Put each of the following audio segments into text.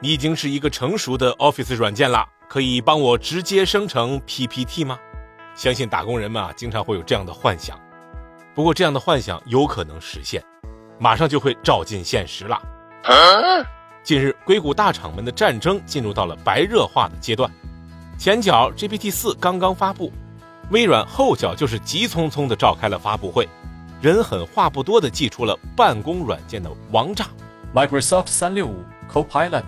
你已经是一个成熟的 Office 软件了，可以帮我直接生成 PPT 吗？相信打工人们啊，经常会有这样的幻想。不过这样的幻想有可能实现，马上就会照进现实了。近日，硅谷大厂们的战争进入到了白热化的阶段。前脚 GPT 四刚刚发布，微软后脚就是急匆匆的召开了发布会，人狠话不多的祭出了办公软件的王炸 Microsoft 三六五 Copilot。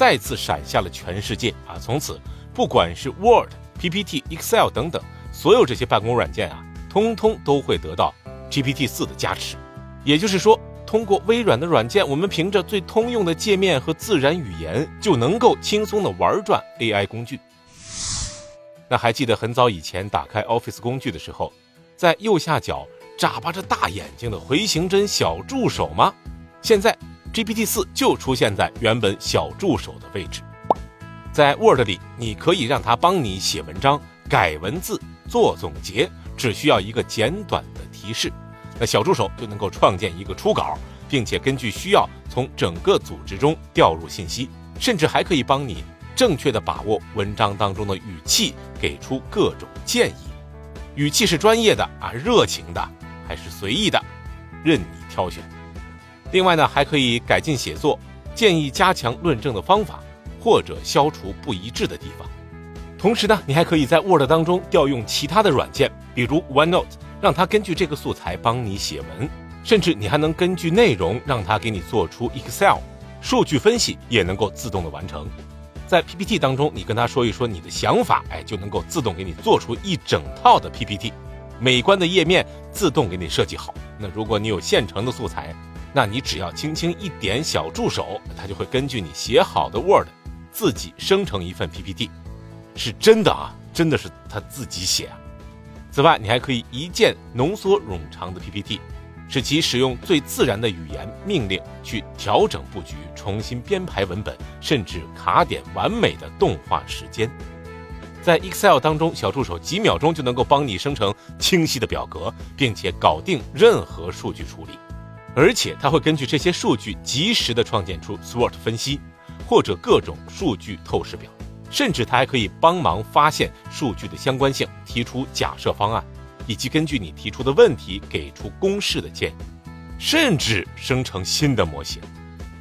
再次闪下了全世界啊！从此，不管是 Word、PPT、Excel 等等，所有这些办公软件啊，通通都会得到 GPT 四的加持。也就是说，通过微软的软件，我们凭着最通用的界面和自然语言，就能够轻松的玩转 AI 工具。那还记得很早以前打开 Office 工具的时候，在右下角眨巴着大眼睛的回形针小助手吗？现在。GPT 四就出现在原本小助手的位置，在 Word 里，你可以让它帮你写文章、改文字、做总结，只需要一个简短的提示，那小助手就能够创建一个初稿，并且根据需要从整个组织中调入信息，甚至还可以帮你正确的把握文章当中的语气，给出各种建议。语气是专业的啊，热情的还是随意的，任你挑选。另外呢，还可以改进写作，建议加强论证的方法，或者消除不一致的地方。同时呢，你还可以在 Word 当中调用其他的软件，比如 OneNote，让它根据这个素材帮你写文。甚至你还能根据内容让它给你做出 Excel，数据分析也能够自动的完成。在 PPT 当中，你跟他说一说你的想法，哎，就能够自动给你做出一整套的 PPT，美观的页面自动给你设计好。那如果你有现成的素材，那你只要轻轻一点小助手，它就会根据你写好的 Word，自己生成一份 PPT，是真的啊，真的是它自己写啊。此外，你还可以一键浓缩冗长的 PPT，使其使用最自然的语言命令去调整布局、重新编排文本，甚至卡点完美的动画时间。在 Excel 当中，小助手几秒钟就能够帮你生成清晰的表格，并且搞定任何数据处理。而且它会根据这些数据及时的创建出 SWOT 分析，或者各种数据透视表，甚至它还可以帮忙发现数据的相关性，提出假设方案，以及根据你提出的问题给出公式的建议，甚至生成新的模型，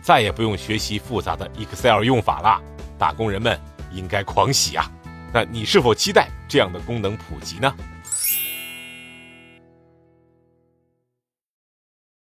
再也不用学习复杂的 Excel 用法了。打工人们应该狂喜啊！那你是否期待这样的功能普及呢？